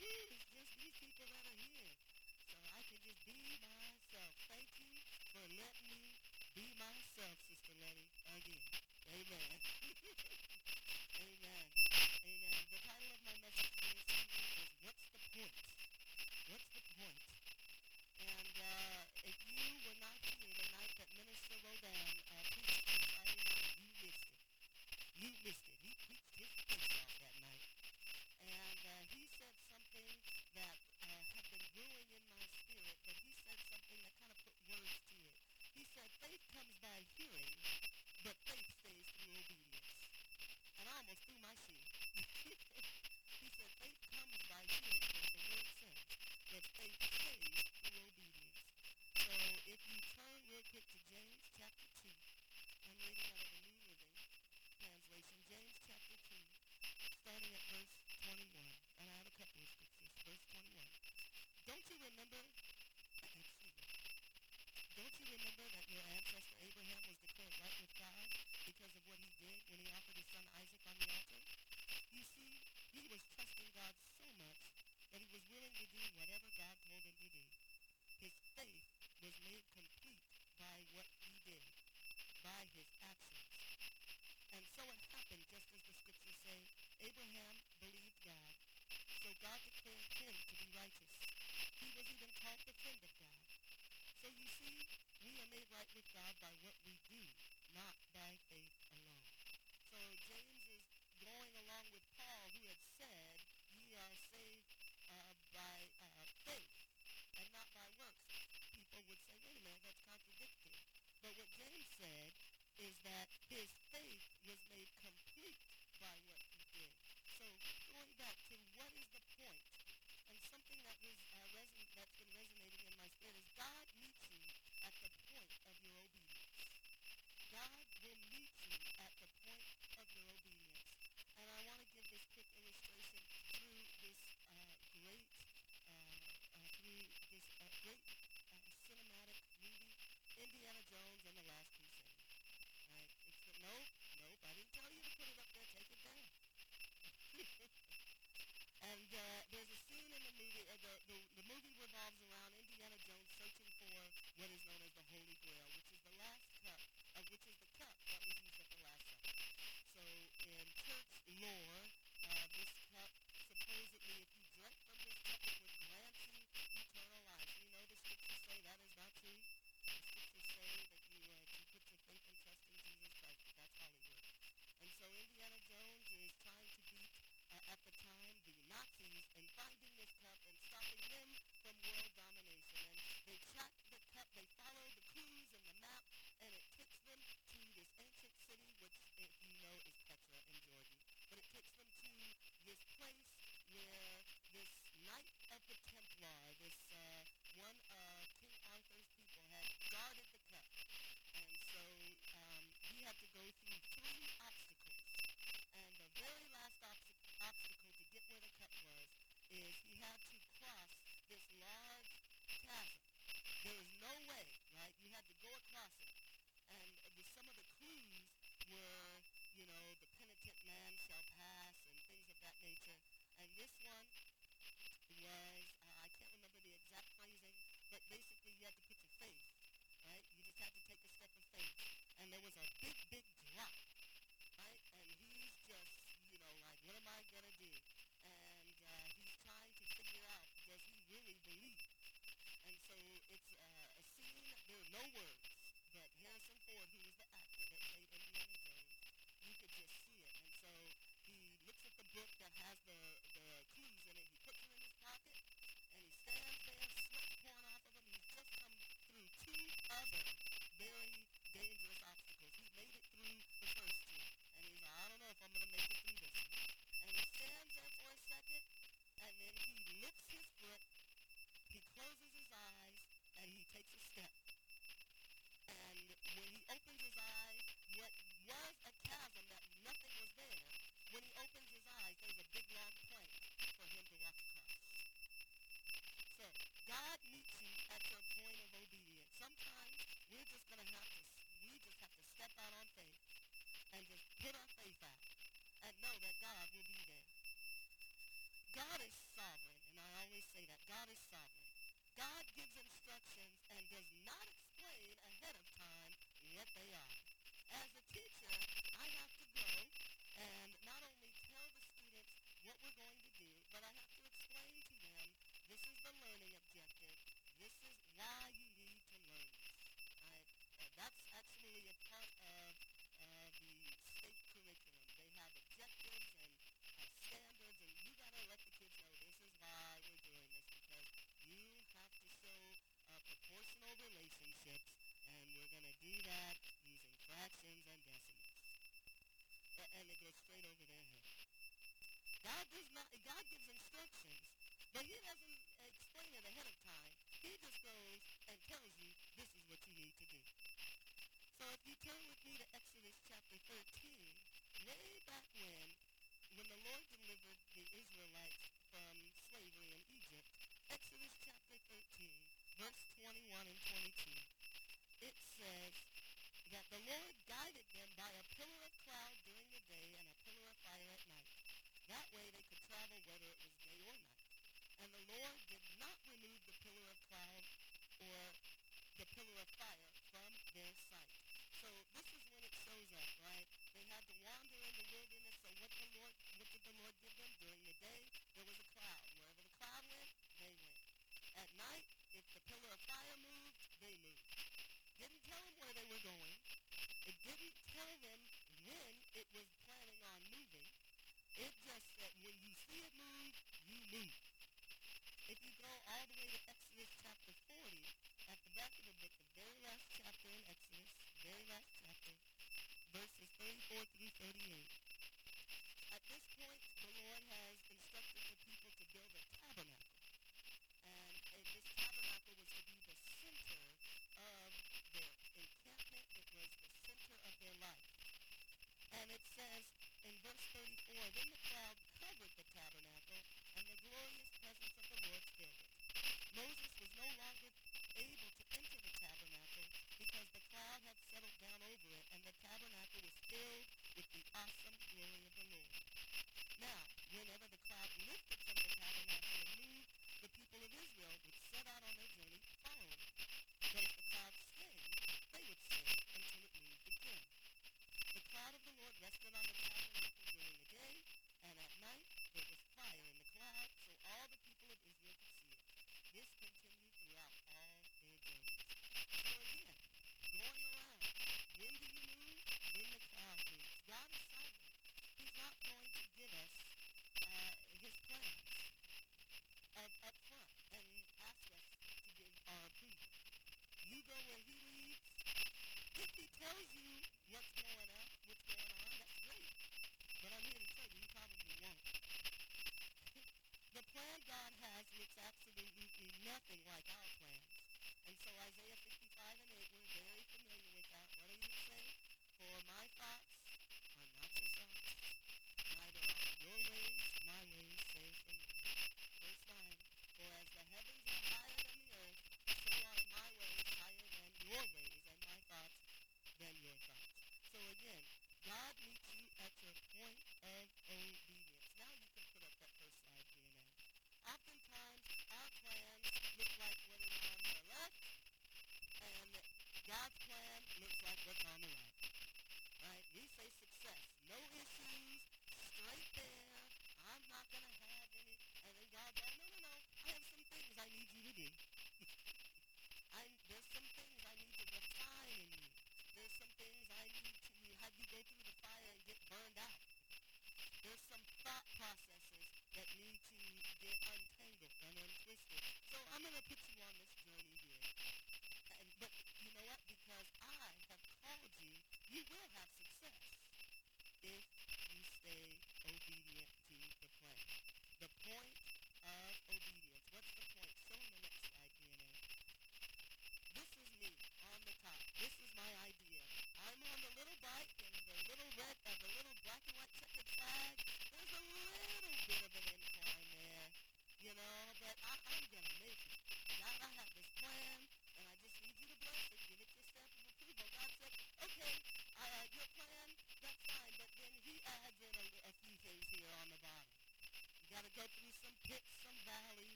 it is. It's these people that are here. So I can just be myself. Thank you for letting me be myself, Sister Letty, again. Amen. God declared him to be righteous. He was even called the friend of God. So you see, we are made right with God by what we had to take a step of faith. And there was a big, big drop, right? And he's just, you know, like, what am I going to do? And uh, he's trying to figure out, does he really believe? And so it's uh, a scene, there are no words, but Harrison Ford, who was the actor that played Indiana Jones, you could just see it. And so he looks at the book that has the, the clues in it. He puts it in his pocket, and he stands there, sweat pouring off of him. He's just come through two other going to make it Turn with me to Exodus chapter 13. Way back when, when the Lord delivered the Israelites from slavery in Egypt, Exodus chapter 13, verse 21 and 22, it says that the Lord guided them by a pillar of cloud during the day and a pillar of fire at night. That way they could travel whether it was day or night. And the Lord did not remove the pillar of cloud or the pillar of fire go all the way to Exodus chapter 40, at the back of the book, the very last chapter in Exodus, very last chapter, verses 34 through 38. At this point, the Lord has instructed the people to build a tabernacle. And uh, this tabernacle was to be the center of their encampment. It was the center of their life. And it says in verse 34, Then the cloud covered the tabernacle, and the glorious longer able to enter the tabernacle because the cloud had settled down over it, and the tabernacle was filled he tells you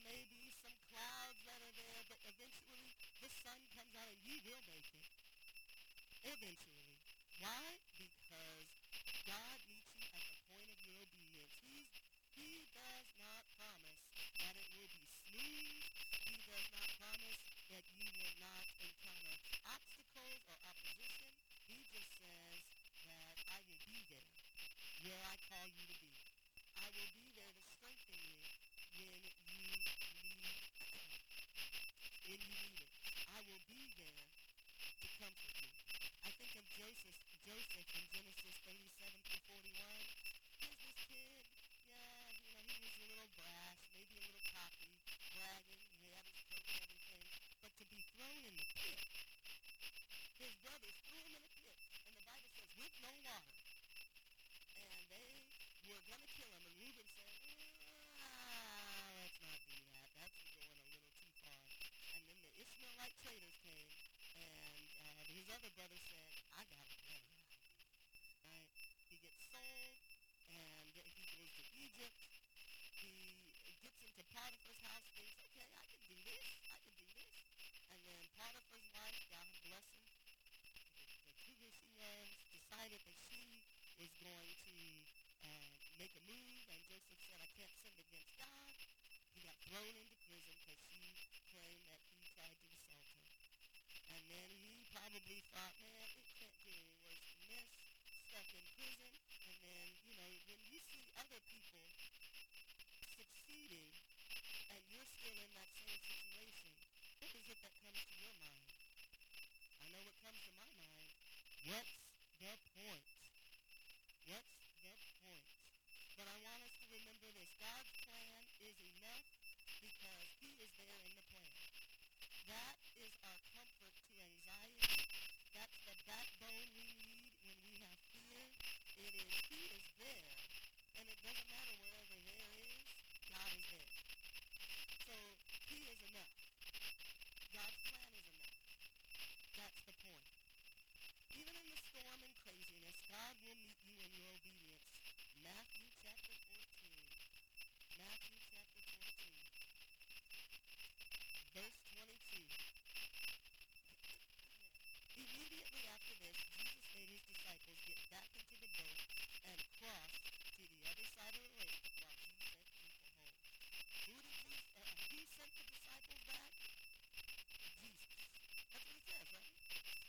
there may be some clouds that are there, but eventually the sun comes out and you will make it. Eventually. Why? Because God meets you at the point of your obedience. He's, he does not promise that it will be smooth. He does not promise that you will not encounter obstacles or opposition. He just says that I will be there where I need it, I will be there to comfort you. I think of Joseph, Joseph in Genesis 37 through 41. Here's this kid. Yeah, you know, he was a little brash, maybe a little cocky, bragging. He had his coat and everything. But to be thrown in the pit, his brothers threw him in the pit. And the Bible says, with no water. And they were going to kill him. And Reuben his other brother said, I got a better idea. Right? He gets sold, and he goes to Egypt. He gets into Potiphar's house, thinks, okay, I can do this. I can do this. And then Potiphar's wife, God bless him, the, the cougar decided that she was going to uh, make a move, and Joseph said, I can't sin against God. He got thrown into prison because she claimed that he tried to assault her. And then he probably thought, man, it can't get any worse than this. Stuck in prison. And then, you know, when you see other people succeeding and you're still in that same situation, what is it that comes to your mind? I know what comes to my mind. What's the point? What's the point? But I want us to remember this. God's plan is enough because he is there in the plan. That is our comfort to anxiety. That's the backbone we need when we have fear. It is he is there. And it doesn't matter wherever there is, God is there. So he is enough. God's plan is enough. That's the point. Even in the storm and craziness, God will meet you in your obedience. Matthew chapter 14. Matthew chapter 14. Verse 22. Immediately after this, Jesus made his disciples get back into the boat and cross to the other side of the lake while he sent people home. Who did Jesus, uh, who sent the disciples back? Jesus. That's what it says, right?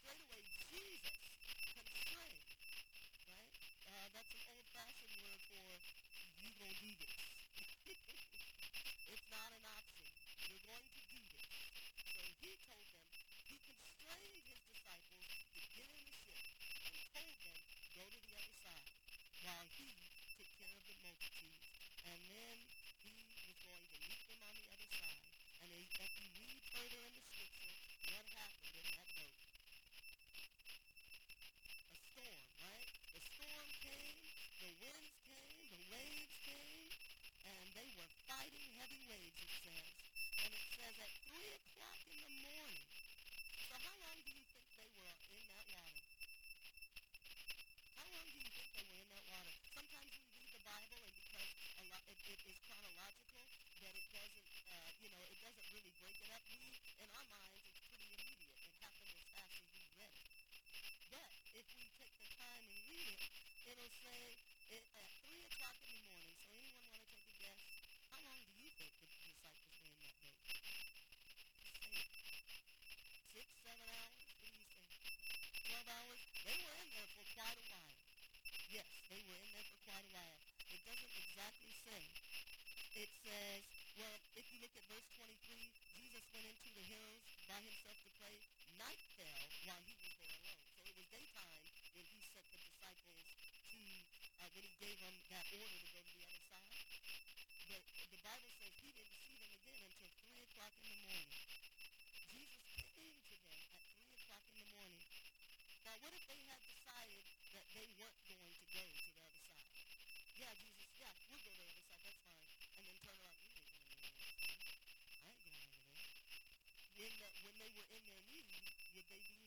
Straight away, Jesus constrained, right? Uh, that's an old-fashioned word for you gonna do this. it's not an option. You're going to do this. So he told them, he constrained his disciples to get in the ship and told them, go to the other side, while he took care of the multitudes. And then he was going to meet them on the other side. And if you read further in the scripture, what happened in that boat? A storm, right? The storm came, the winds came, the waves came, and they were fighting heavy waves, it says. And it says at 3 o'clock in the morning. So how long do you think they were in that water? How long do you think they were in that water? Sometimes we read the Bible, and because a lot, it, it is chronological, that it doesn't, uh, you know, it doesn't really break it up. We, in our minds, it's pretty immediate. It happened as fast as we read it. But if we take the time and read it, it'll say it, at 3 o'clock in the morning. So anyone want to take a guess? How long do you think the disciples were in that boat? Say it. Six, seven hours? What do you say? Twelve hours? They were in there for quite a while. Yes, they were in there for quite a while. It doesn't exactly say. It says, well, if you look at verse 23, Jesus went into the hills by himself to pray. Night fell while he was there alone. So it was daytime when he sent the disciples to, uh, when he gave them that order to go to the other side. But the Bible says he didn't see them again until 3 o'clock in the morning. Jesus came to them at 3 o'clock in the morning. Now, what if they had decided that they weren't going to go to the other side? Yeah, Jesus, yeah, we'll go to the other side, that's fine. And then turn around, we ain't going to the other side. I ain't going over there. When, the, when they were in their need, would they be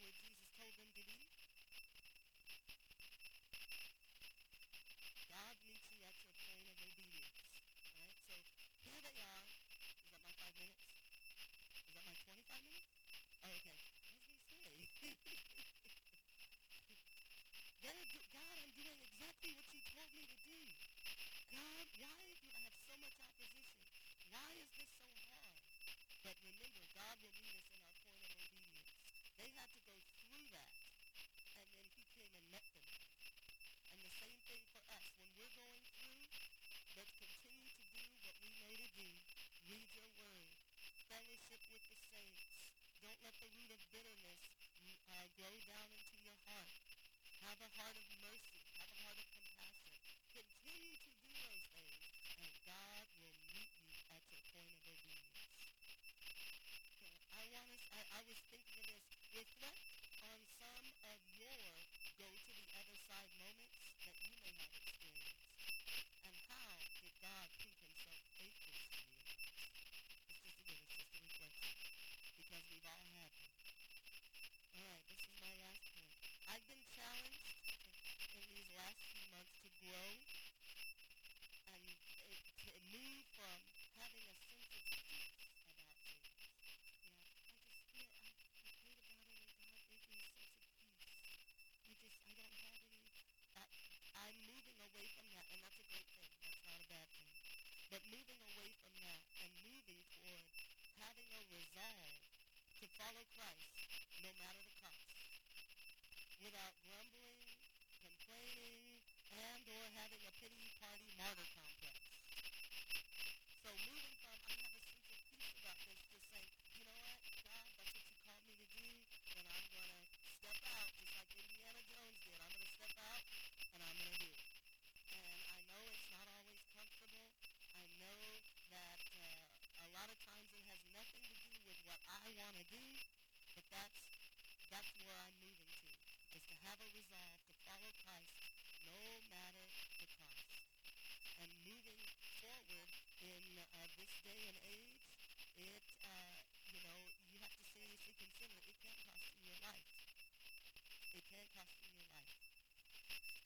have a heart of without grumbling, complaining, and or having a pity party martyr.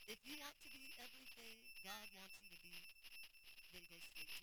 If you want to be everything God wants you to be, then go straight